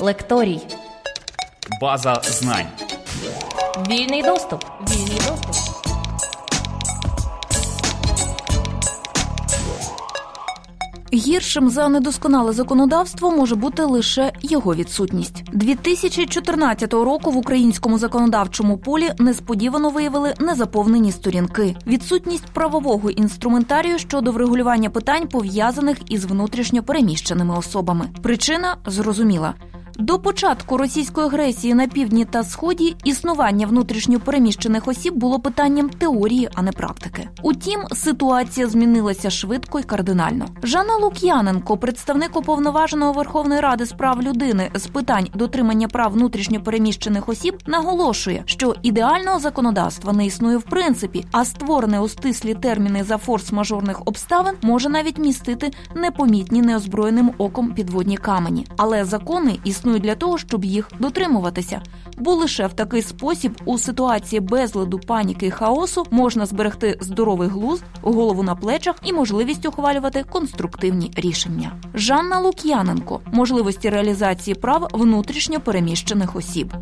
Лекторій. База знань. Вільний доступ. Вільний доступ. Гіршим за недосконале законодавство може бути лише його відсутність. 2014 року в українському законодавчому полі несподівано виявили незаповнені сторінки, відсутність правового інструментарію щодо врегулювання питань пов'язаних із внутрішньо переміщеними особами. Причина зрозуміла. До початку російської агресії на півдні та сході існування внутрішньо переміщених осіб було питанням теорії, а не практики. Утім, ситуація змінилася швидко і кардинально. Жанна Лук'яненко, представник уповноваженого Верховної Ради з прав людини з питань дотримання прав внутрішньо переміщених осіб, наголошує, що ідеального законодавства не існує в принципі, а створене у стислі терміни за форс-мажорних обставин може навіть містити непомітні неозброєним оком підводні камені, але закони існують існують для того, щоб їх дотримуватися. Бо лише в такий спосіб у ситуації безладу, паніки і хаосу можна зберегти здоровий глузд, голову на плечах і можливість ухвалювати конструктивні рішення. Жанна Лук'яненко можливості реалізації прав внутрішньо переміщених осіб.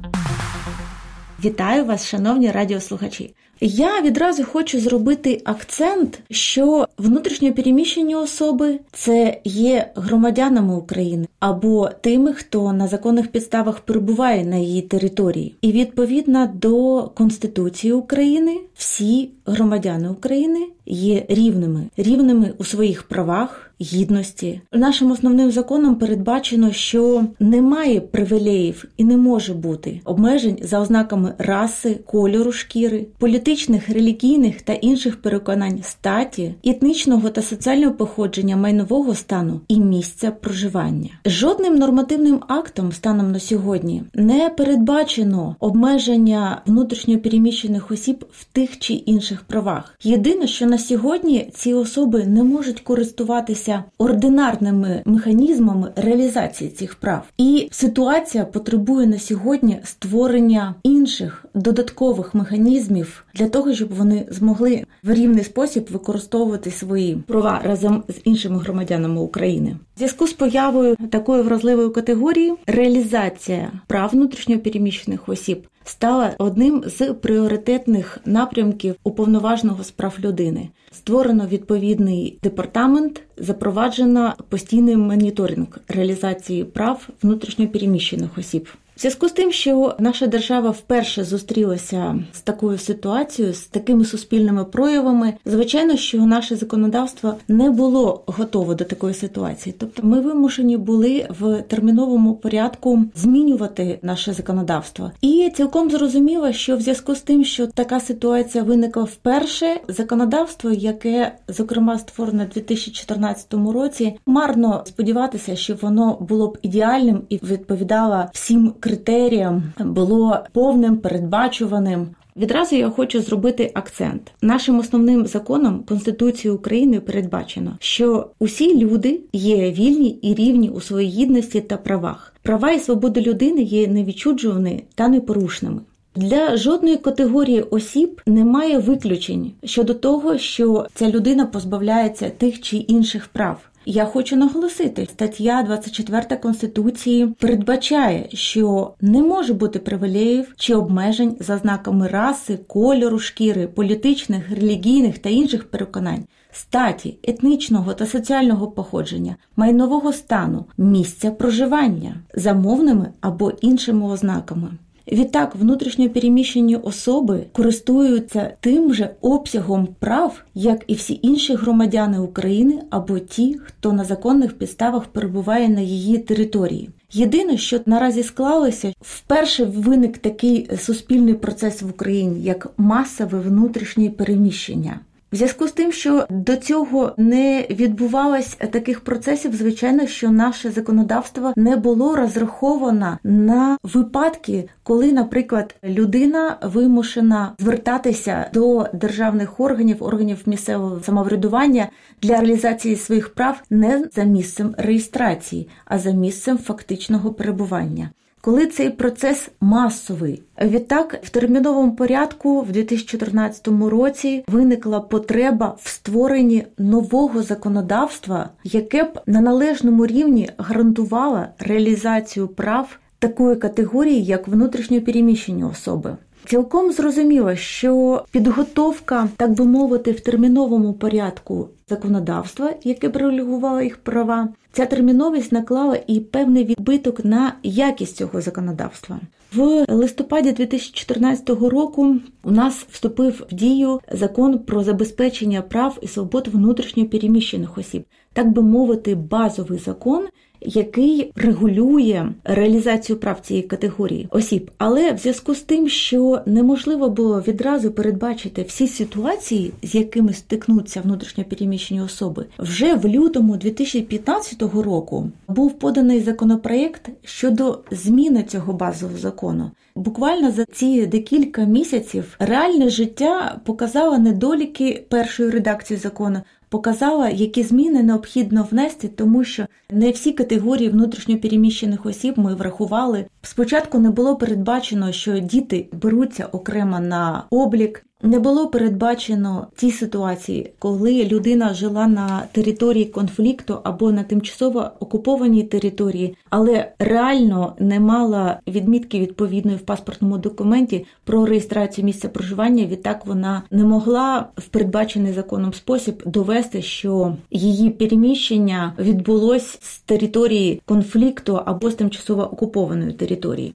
Вітаю вас, шановні радіослухачі. Я відразу хочу зробити акцент, що внутрішньо переміщені особи це є громадянами України або тими, хто на законних підставах перебуває на її території, і відповідно до Конституції України всі громадяни України є рівними, рівними у своїх правах. Гідності нашим основним законом передбачено, що немає привілеїв і не може бути обмежень за ознаками раси, кольору шкіри, політичних, релігійних та інших переконань статі, етнічного та соціального походження майнового стану і місця проживання. Жодним нормативним актом станом на сьогодні не передбачено обмеження внутрішньопереміщених осіб в тих чи інших правах. Єдине, що на сьогодні ці особи не можуть користуватися ординарними механізмами реалізації цих прав. І ситуація потребує на сьогодні створення інших додаткових механізмів для того, щоб вони змогли в рівний спосіб використовувати свої права разом з іншими громадянами України. В Зв'язку з появою такої вразливої категорії реалізація прав внутрішньопереміщених осіб стала одним з пріоритетних напрямків уповноваженого з прав людини. Створено відповідний департамент, запроваджено постійний моніторинг реалізації прав внутрішньопереміщених осіб. В зв'язку з тим, що наша держава вперше зустрілася з такою ситуацією, з такими суспільними проявами, звичайно, що наше законодавство не було готове до такої ситуації. Тобто, ми вимушені були в терміновому порядку змінювати наше законодавство. І цілком зрозуміло, що в зв'язку з тим, що така ситуація виникла вперше, законодавство, яке зокрема створено у 2014 році, марно сподіватися, що воно було б ідеальним і відповідало всім критеріям було повним, передбачуваним. Відразу я хочу зробити акцент. Нашим основним законом Конституції України передбачено, що усі люди є вільні і рівні у своїй гідності та правах. Права і свободи людини є невідчуджувані та непорушними. Для жодної категорії осіб немає виключень щодо того, що ця людина позбавляється тих чи інших прав. Я хочу наголосити, стаття 24 конституції передбачає, що не може бути привілеїв чи обмежень за знаками раси, кольору шкіри, політичних, релігійних та інших переконань, статі, етнічного та соціального походження, майнового стану, місця проживання, замовними або іншими ознаками. Відтак, внутрішньо переміщені особи користуються тим же обсягом прав, як і всі інші громадяни України або ті, хто на законних підставах перебуває на її території. Єдине, що наразі склалося, вперше виник такий суспільний процес в Україні як масове внутрішнє переміщення. В зв'язку з тим, що до цього не відбувалось таких процесів, звичайно, що наше законодавство не було розраховано на випадки, коли, наприклад, людина вимушена звертатися до державних органів, органів місцевого самоврядування для реалізації своїх прав не за місцем реєстрації, а за місцем фактичного перебування коли цей процес масовий. Відтак, в терміновому порядку в 2014 році виникла потреба в створенні нового законодавства, яке б на належному рівні гарантувало реалізацію прав такої категорії, як внутрішньопереміщені особи. Цілком зрозуміло, що підготовка, так би мовити, в терміновому порядку законодавства, яке регулювало їх права, ця терміновість наклала і певний відбиток на якість цього законодавства. В листопаді 2014 року у нас вступив в дію закон про забезпечення прав і свобод внутрішньо переміщених осіб, так би мовити, базовий закон, який регулює реалізацію прав цієї категорії осіб. Але в зв'язку з тим, що неможливо було відразу передбачити всі ситуації, з якими стикнуться внутрішньо переміщені особи, вже в лютому 2015 року був поданий законопроєкт щодо зміни цього базового закону. Буквально за ці декілька місяців реальне життя показало недоліки першої редакції закону, показала, які зміни необхідно внести, тому що не всі категорії внутрішньопереміщених осіб ми врахували. Спочатку не було передбачено, що діти беруться окремо на облік. Не було передбачено ті ситуації, коли людина жила на території конфлікту або на тимчасово окупованій території, але реально не мала відмітки відповідної в паспортному документі про реєстрацію місця проживання. Відтак вона не могла в передбачений законом спосіб довести, що її переміщення відбулось з території конфлікту або з тимчасово окупованої території.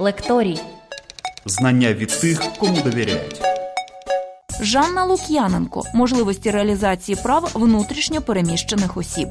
Лекторій. Знання від тих, кому довіряють. Жанна Лук'яненко можливості реалізації прав внутрішньо переміщених осіб.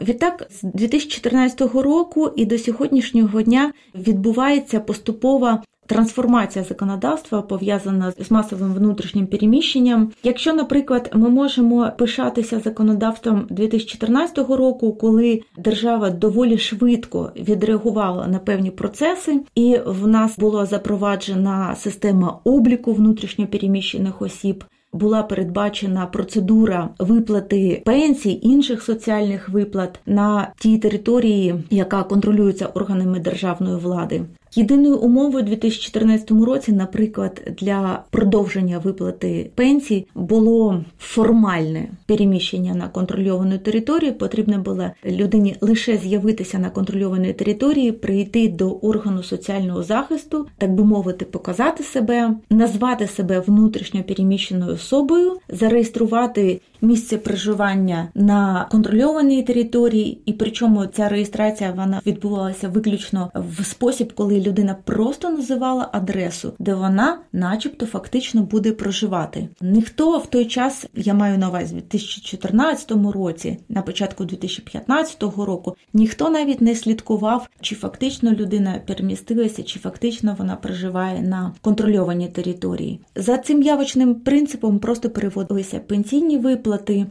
Відтак, з 2014 року і до сьогоднішнього дня відбувається поступова трансформація законодавства пов'язана з масовим внутрішнім переміщенням. Якщо, наприклад, ми можемо пишатися законодавством 2014 року, коли держава доволі швидко відреагувала на певні процеси, і в нас була запроваджена система обліку внутрішньопереміщених осіб. Була передбачена процедура виплати пенсій інших соціальних виплат на тій території, яка контролюється органами державної влади. Єдиною умовою у 2014 році, наприклад, для продовження виплати пенсій було формальне переміщення на контрольовану територію. Потрібно було людині лише з'явитися на контрольованій території, прийти до органу соціального захисту, так би мовити, показати себе, назвати себе внутрішньо переміщеною особою, зареєструвати місце проживання на контрольованій території, і причому ця реєстрація вона відбувалася виключно в спосіб, коли людина просто називала адресу, де вона, начебто, фактично буде проживати. Ніхто в той час, я маю на увазі, в 2014 році, на початку 2015 року, ніхто навіть не слідкував, чи фактично людина перемістилася, чи фактично вона проживає на контрольованій території. За цим явочним принципом просто переводилися пенсійні виплати,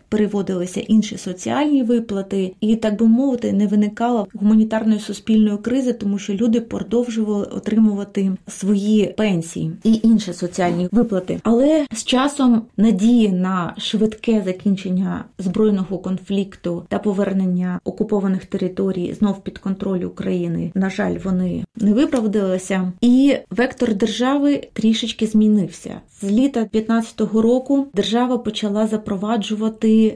переводилися інші соціальні виплати, і так би мовити, не виникало гуманітарної суспільної кризи, тому що люди продовжували отримувати свої пенсії і інші соціальні виплати. Але з часом надії на швидке закінчення збройного конфлікту та повернення окупованих територій знов під контроль України, на жаль, вони не виправдалися, і вектор держави трішечки змінився. З літа 2015 року держава почала запроваджувати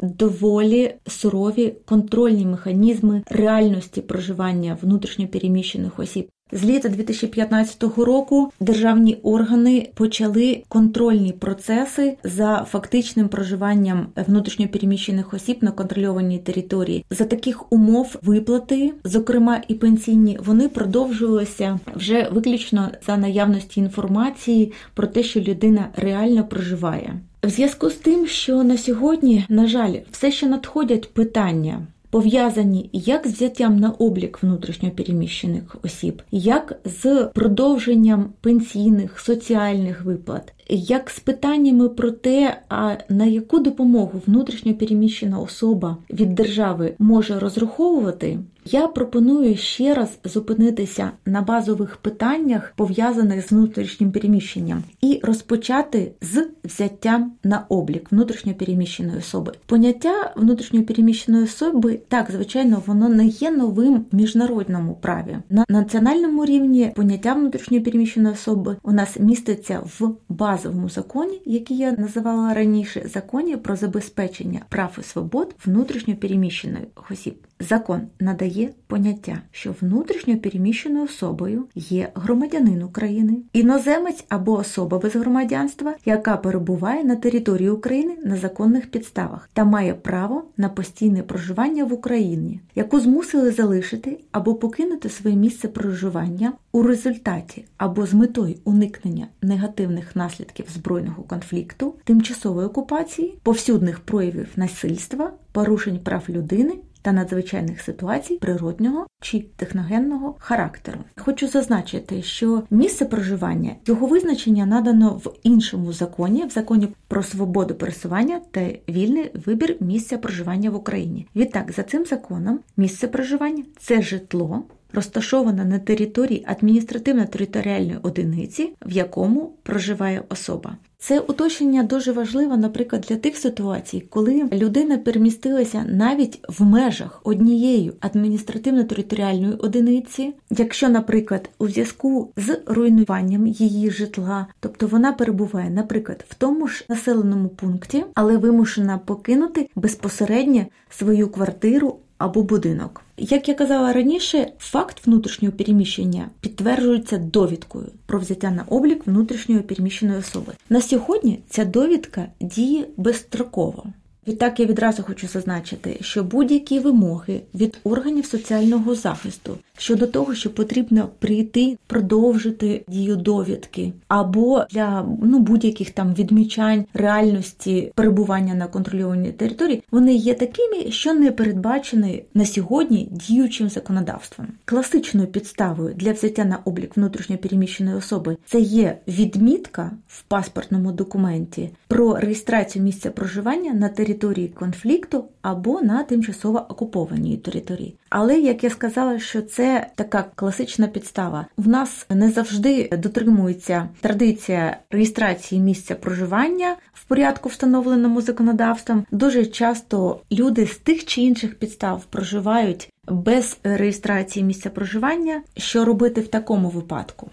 доволі сурові контрольні механізми реальності проживання внутрішньопереміщених осіб. З літа 2015 року державні органи почали контрольні процеси за фактичним проживанням внутрішньопереміщених осіб на контрольованій території. За таких умов виплати, зокрема і пенсійні, вони продовжувалися вже виключно за наявності інформації про те, що людина реально проживає. В зв'язку з тим, що на сьогодні, на жаль, все ще надходять питання пов'язані як з взяттям на облік внутрішньопереміщених осіб, як з продовженням пенсійних соціальних виплат, як з питаннями про те, а на яку допомогу внутрішньопереміщена особа від держави може розраховувати. Я пропоную ще раз зупинитися на базових питаннях, пов'язаних з внутрішнім переміщенням, і розпочати з взяттям на облік внутрішньопереміщеної особи. Поняття внутрішньопереміщеної особи, так звичайно, воно не є новим в міжнародному праві. На національному рівні поняття внутрішньопереміщеної особи у нас міститься в базі базовому законі, який я називала раніше, законі про забезпечення прав і свобод внутрішньо переміщених осіб. Закон надає поняття, що внутрішньо переміщеною особою є громадянин України, іноземець або особа без громадянства, яка перебуває на території України на законних підставах та має право на постійне проживання в Україні, яку змусили залишити або покинути своє місце проживання у результаті або з метою уникнення негативних наслідків збройного конфлікту, тимчасової окупації, повсюдних проявів насильства, порушень прав людини та надзвичайних ситуацій природнього чи техногенного характеру. Хочу зазначити, що місце проживання його визначення надано в іншому законі, в законі про свободу пересування та вільний вибір місця проживання в Україні. Відтак, за цим законом, місце проживання це житло. Розташована на території адміністративно-територіальної одиниці, в якому проживає особа. Це уточнення дуже важливо, наприклад, для тих ситуацій, коли людина перемістилася навіть в межах однієї адміністративно-територіальної одиниці, якщо, наприклад, у зв'язку з руйнуванням її житла, тобто вона перебуває, наприклад, в тому ж населеному пункті, але вимушена покинути безпосередньо свою квартиру або будинок. Як я казала раніше, факт внутрішнього переміщення підтверджується довідкою про взяття на облік внутрішньої переміщеної особи. На сьогодні ця довідка діє безстроково. Відтак я відразу хочу зазначити, що будь-які вимоги від органів соціального захисту щодо того, що потрібно прийти, продовжити дію довідки, або для ну будь-яких там відмічань реальності перебування на контрольованій території, вони є такими, що не передбачені на сьогодні діючим законодавством. Класичною підставою для взяття на облік внутрішньопереміщеної особи це є відмітка в паспортному документі про реєстрацію місця проживання на території конфлікту або на тимчасово окупованій території. Але як я сказала, що це така класична підстава. В нас не завжди дотримується традиція реєстрації місця проживання в порядку, встановленому законодавством. Дуже часто люди з тих чи інших підстав проживають без реєстрації місця проживання. Що робити в такому випадку?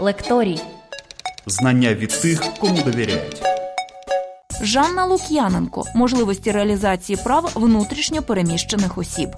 Лекторій. Знання від тих, кому довіряють. Жанна Лук'яненко можливості реалізації прав внутрішньо переміщених осіб.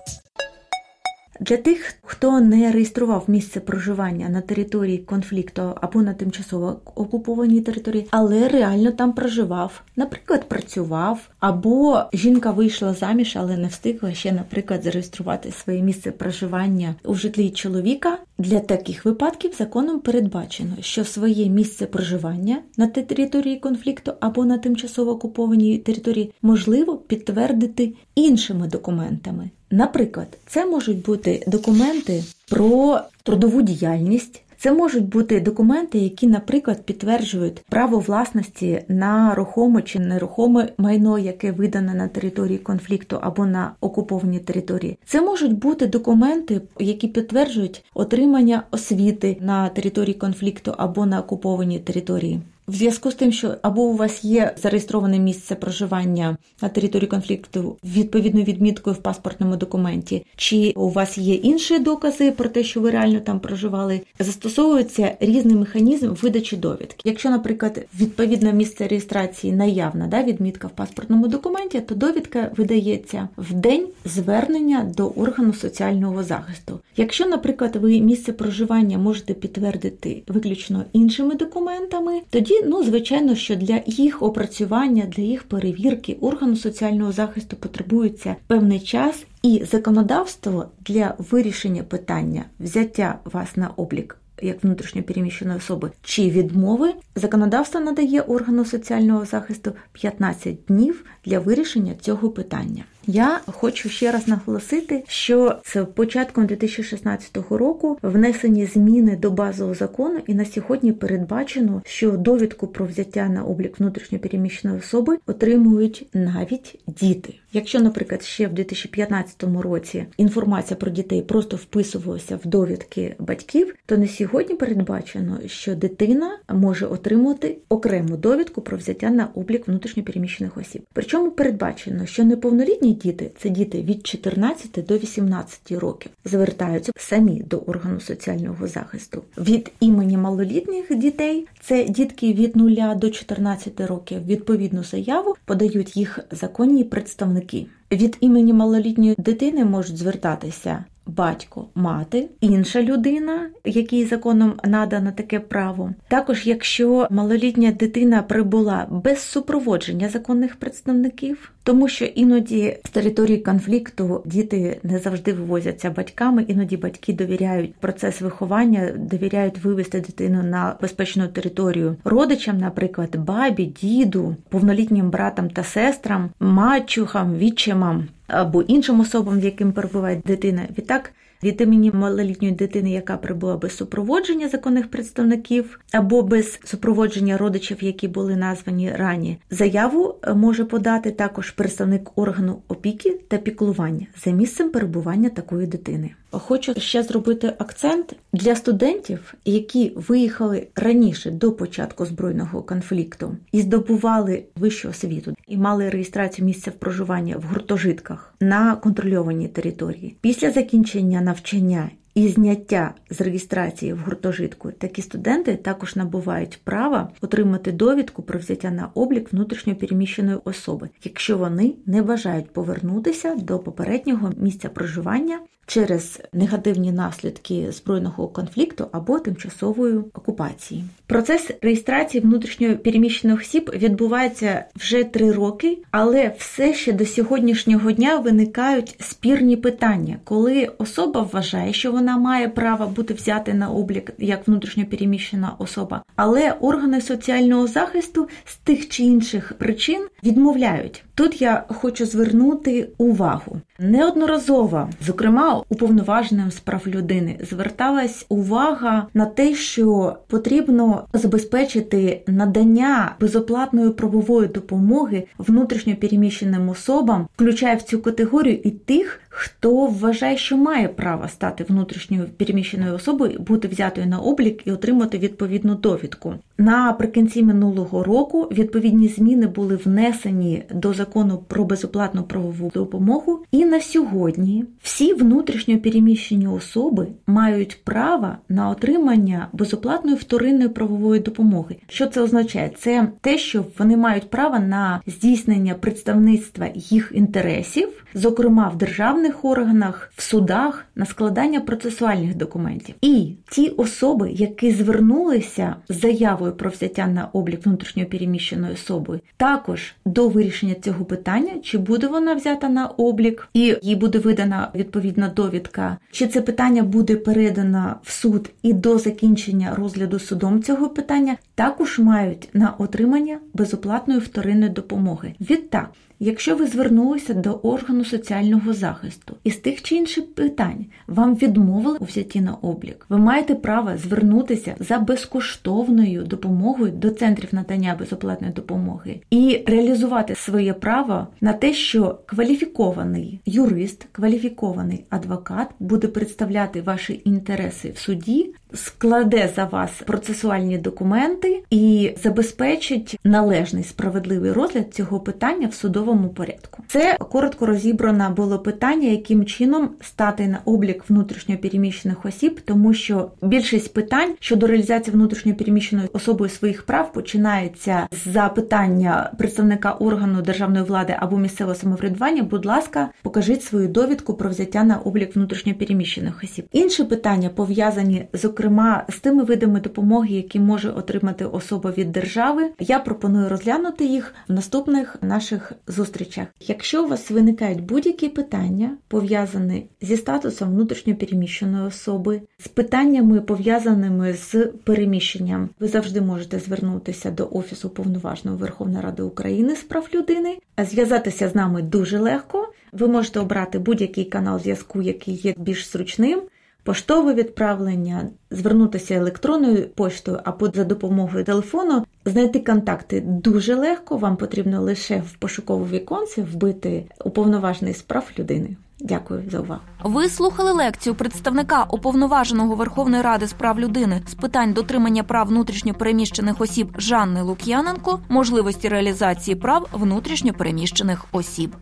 Для тих, хто не реєстрував місце проживання на території конфлікту або на тимчасово окупованій території, але реально там проживав, наприклад, працював, або жінка вийшла заміж, але не встигла ще, наприклад, зареєструвати своє місце проживання у житлі чоловіка. Для таких випадків законом передбачено, що своє місце проживання на території конфлікту або на тимчасово окупованій території можливо підтвердити іншими документами. Наприклад, це можуть бути документи про трудову діяльність. Це можуть бути документи, які, наприклад, підтверджують право власності на рухоме чи нерухоме майно, яке видане на території конфлікту або на окупованій території. Це можуть бути документи, які підтверджують отримання освіти на території конфлікту або на окупованій території. В зв'язку з тим, що або у вас є зареєстроване місце проживання на території конфлікту відповідною відміткою в паспортному документі, чи у вас є інші докази про те, що ви реально там проживали, застосовується різний механізм видачі довідки. Якщо, наприклад, відповідне місце реєстрації наявна, да, відмітка в паспортному документі, то довідка видається в день звернення до органу соціального захисту. Якщо, наприклад, ви місце проживання можете підтвердити виключно іншими документами, тоді ну, звичайно, що для їх опрацювання, для їх перевірки органу соціального захисту потребується певний час і законодавство для вирішення питання взяття вас на облік. Як внутрішньо переміщеної особи чи відмови законодавство надає органу соціального захисту 15 днів для вирішення цього питання. Я хочу ще раз наголосити, що з початком 2016 року внесені зміни до базового закону, і на сьогодні передбачено, що довідку про взяття на облік внутрішньопереміщеної особи отримують навіть діти. Якщо, наприклад, ще в 2015 році інформація про дітей просто вписувалася в довідки батьків, то на сьогодні передбачено, що дитина може отримати окрему довідку про взяття на облік внутрішньопереміщених осіб. Причому передбачено, що неповнолітні діти це діти від 14 до 18 років, звертаються самі до органу соціального захисту. Від імені малолітніх дітей це дітки від 0 до 14 років. Відповідну заяву подають їх законні представники. Від імені малолітньої дитини можуть звертатися батько, мати, інша людина, якій законом надано таке право. Також, якщо малолітня дитина прибула без супроводження законних представників, тому що іноді з території конфлікту діти не завжди вивозяться батьками, іноді батьки довіряють процес виховання, довіряють вивести дитину на безпечну територію родичам, наприклад, бабі, діду, повнолітнім братам та сестрам, мачухам, відчимам або іншим особам, яким перебуває дитина. Відтак від імені малолітньої дитини, яка прибула без супроводження законних представників або без супроводження родичів, які були названі рані, заяву може подати також представник органу опіки та піклування за місцем перебування такої дитини. Хочу ще зробити акцент для студентів, які виїхали раніше до початку збройного конфлікту і здобували вищу освіту і мали реєстрацію місця проживання в гуртожитках на контрольованій території. Після закінчення навчання і зняття з реєстрації в гуртожитку такі студенти також набувають права отримати довідку про взяття на облік внутрішньопереміщеної особи, якщо вони не бажають повернутися до попереднього місця проживання через негативні наслідки збройного конфлікту або тимчасової окупації. Процес реєстрації внутрішньо переміщених осіб відбувається вже три роки, але все ще до сьогоднішнього дня виникають спірні питання, коли особа вважає, що вона має право бути взяти на облік як внутрішньопереміщена особа, але органи соціального захисту з тих чи інших причин відмовляють. Тут я хочу звернути увагу неодноразово, зокрема уповноваженим з прав людини, зверталась увага на те, що потрібно забезпечити надання безоплатної правової допомоги внутрішньо переміщеним особам, включає в цю категорію і тих, хто вважає, що має право стати внутрішньою переміщеною особою, бути взятою на облік і отримати відповідну довідку. Наприкінці минулого року відповідні зміни були внесені до закону про безоплатну правову допомогу, і на сьогодні всі внутрішньо переміщені особи мають право на отримання безоплатної вторинної правової допомоги. Що це означає? Це те, що вони мають право на здійснення представництва їх інтересів, зокрема в державних органах, в судах, на складання процесуальних документів. І ті особи, які звернулися з заявою про взяття на облік внутрішньо переміщеною особою, також до вирішення цього питання, чи буде вона взята на облік, і їй буде видана відповідна довідка, чи це питання буде передано в суд і до закінчення розгляду судом цього питання, також мають на отримання безоплатної вторинної допомоги. Відтак. Якщо ви звернулися до органу соціального захисту і з тих чи інших питань вам відмовили у взятті на облік, ви маєте право звернутися за безкоштовною допомогою до центрів надання безоплатної допомоги і реалізувати своє право на те, що кваліфікований юрист, кваліфікований адвокат буде представляти ваші інтереси в суді, складе за вас процесуальні документи і забезпечить належний справедливий розгляд цього питання в судовому порядку. Це коротко розібрано було питання, яким чином стати на облік внутрішньопереміщених осіб, тому що більшість питань щодо реалізації внутрішньопереміщеною особою своїх прав починається з запитання представника органу державної влади або місцевого самоврядування. Будь ласка, покажіть свою довідку про взяття на облік внутрішньопереміщених осіб. Інші питання пов'язані з зокрема з тими видами допомоги, які може отримати особа від держави. Я пропоную розглянути їх в наступних наших зустрічах. Якщо у вас виникають будь-які питання, пов'язані зі статусом внутрішньопереміщеної особи, з питаннями пов'язаними з переміщенням, ви завжди можете звернутися до Офісу повноважного Верховної Ради України з прав людини, зв'язатися з нами дуже легко. Ви можете обрати будь-який канал зв'язку, який є більш зручним поштове відправлення, звернутися електронною поштою або за допомогою телефону. Знайти контакти дуже легко. Вам потрібно лише в пошукову віконці вбити уповноважений справ людини. Дякую за увагу. Ви слухали лекцію представника уповноваженого Верховної Ради з прав людини з питань дотримання прав внутрішньопереміщених осіб Жанни Лук'яненко, можливості реалізації прав внутрішньопереміщених осіб.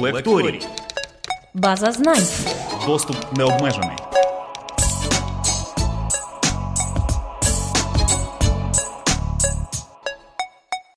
Лекторій. База знань. Доступ необмежений.